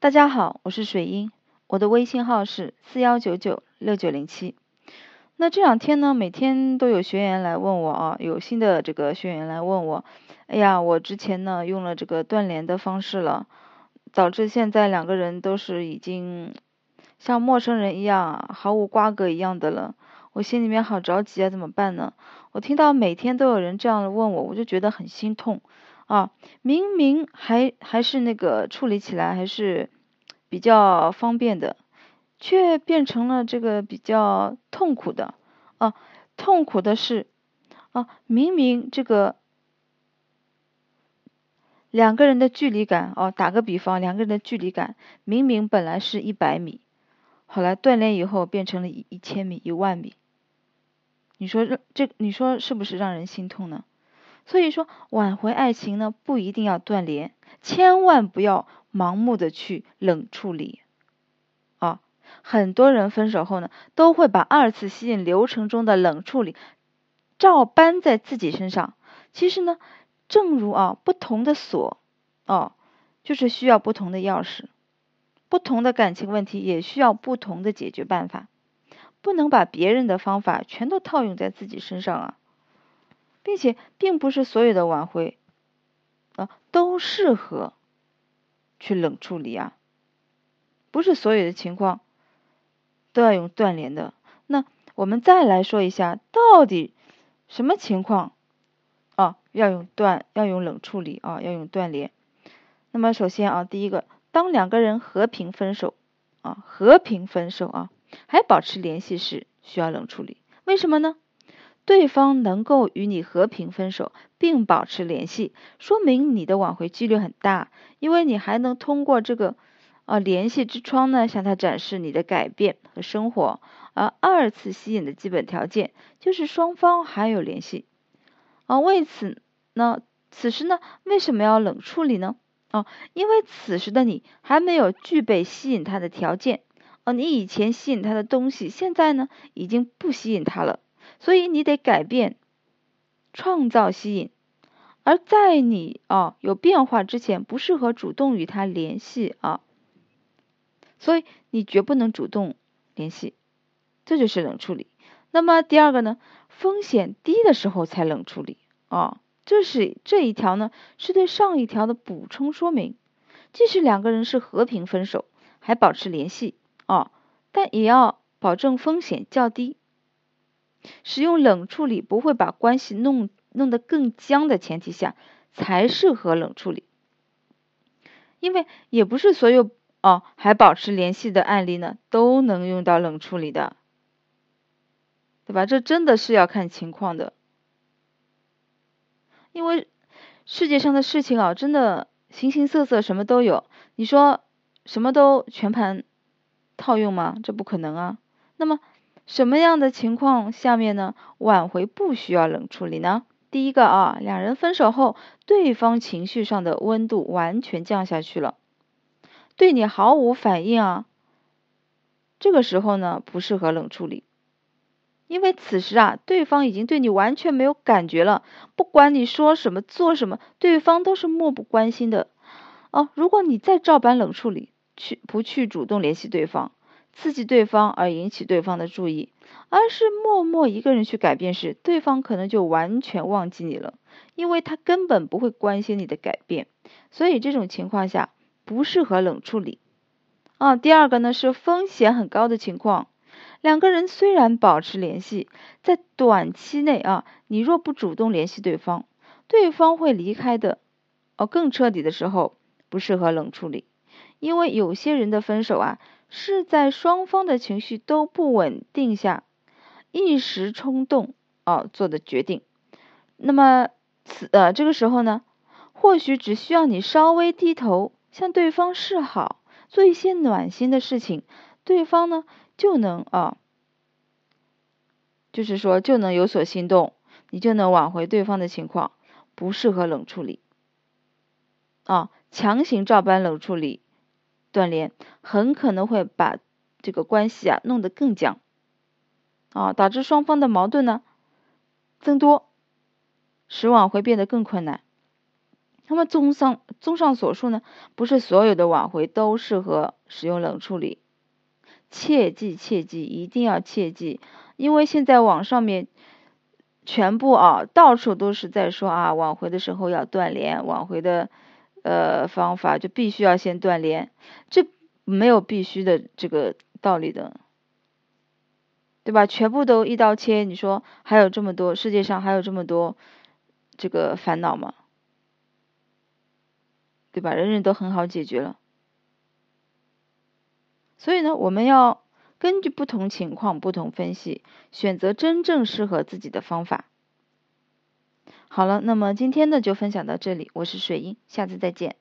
大家好，我是水英，我的微信号是四幺九九六九零七。那这两天呢，每天都有学员来问我啊，有新的这个学员来问我，哎呀，我之前呢用了这个断联的方式了，导致现在两个人都是已经像陌生人一样，毫无瓜葛一样的了，我心里面好着急啊，怎么办呢？我听到每天都有人这样问我，我就觉得很心痛啊，明明还还是那个处理起来还是比较方便的。却变成了这个比较痛苦的啊，痛苦的是啊，明明这个两个人的距离感哦，打个比方，两个人的距离感明明本来是一百米，后来锻炼以后变成了一一千米、一万米，你说这，你说是不是让人心痛呢？所以说挽回爱情呢，不一定要断联，千万不要盲目的去冷处理啊。很多人分手后呢，都会把二次吸引流程中的冷处理照搬在自己身上。其实呢，正如啊，不同的锁哦，就是需要不同的钥匙，不同的感情问题也需要不同的解决办法，不能把别人的方法全都套用在自己身上啊，并且并不是所有的挽回啊都适合去冷处理啊，不是所有的情况。都要用断联的。那我们再来说一下，到底什么情况啊要用断，要用冷处理啊，要用断联。那么首先啊，第一个，当两个人和平分手啊，和平分手啊，还保持联系时，需要冷处理。为什么呢？对方能够与你和平分手并保持联系，说明你的挽回几率很大，因为你还能通过这个。啊，联系之窗呢，向他展示你的改变和生活。而二次吸引的基本条件就是双方还有联系。啊，为此呢，此时呢，为什么要冷处理呢？啊，因为此时的你还没有具备吸引他的条件。啊，你以前吸引他的东西，现在呢，已经不吸引他了。所以你得改变，创造吸引。而在你啊有变化之前，不适合主动与他联系啊。所以你绝不能主动联系，这就是冷处理。那么第二个呢，风险低的时候才冷处理啊，这是这一条呢是对上一条的补充说明。即使两个人是和平分手，还保持联系啊，但也要保证风险较低。使用冷处理不会把关系弄弄得更僵的前提下，才适合冷处理。因为也不是所有。哦，还保持联系的案例呢，都能用到冷处理的，对吧？这真的是要看情况的，因为世界上的事情啊，真的形形色色，什么都有。你说什么都全盘套用吗？这不可能啊。那么什么样的情况下面呢，挽回不需要冷处理呢？第一个啊，两人分手后，对方情绪上的温度完全降下去了。对你毫无反应啊，这个时候呢不适合冷处理，因为此时啊对方已经对你完全没有感觉了，不管你说什么做什么，对方都是漠不关心的。哦，如果你再照搬冷处理，去不去主动联系对方，刺激对方而引起对方的注意，而是默默一个人去改变时，对方可能就完全忘记你了，因为他根本不会关心你的改变，所以这种情况下。不适合冷处理啊。第二个呢是风险很高的情况，两个人虽然保持联系，在短期内啊，你若不主动联系对方，对方会离开的哦。更彻底的时候不适合冷处理，因为有些人的分手啊是在双方的情绪都不稳定下一时冲动哦做的决定。那么此呃这个时候呢，或许只需要你稍微低头。向对方示好，做一些暖心的事情，对方呢就能啊，就是说就能有所心动，你就能挽回对方的情况。不适合冷处理啊，强行照搬冷处理断联，很可能会把这个关系啊弄得更僵啊，导致双方的矛盾呢增多，使挽回变得更困难。那么综上综上所述呢，不是所有的挽回都适合使用冷处理，切记切记，一定要切记，因为现在网上面全部啊，到处都是在说啊，挽回的时候要断联，挽回的呃方法就必须要先断联，这没有必须的这个道理的，对吧？全部都一刀切，你说还有这么多世界上还有这么多这个烦恼吗？对吧？人人都很好解决了，所以呢，我们要根据不同情况不同分析，选择真正适合自己的方法。好了，那么今天呢就分享到这里，我是水英，下次再见。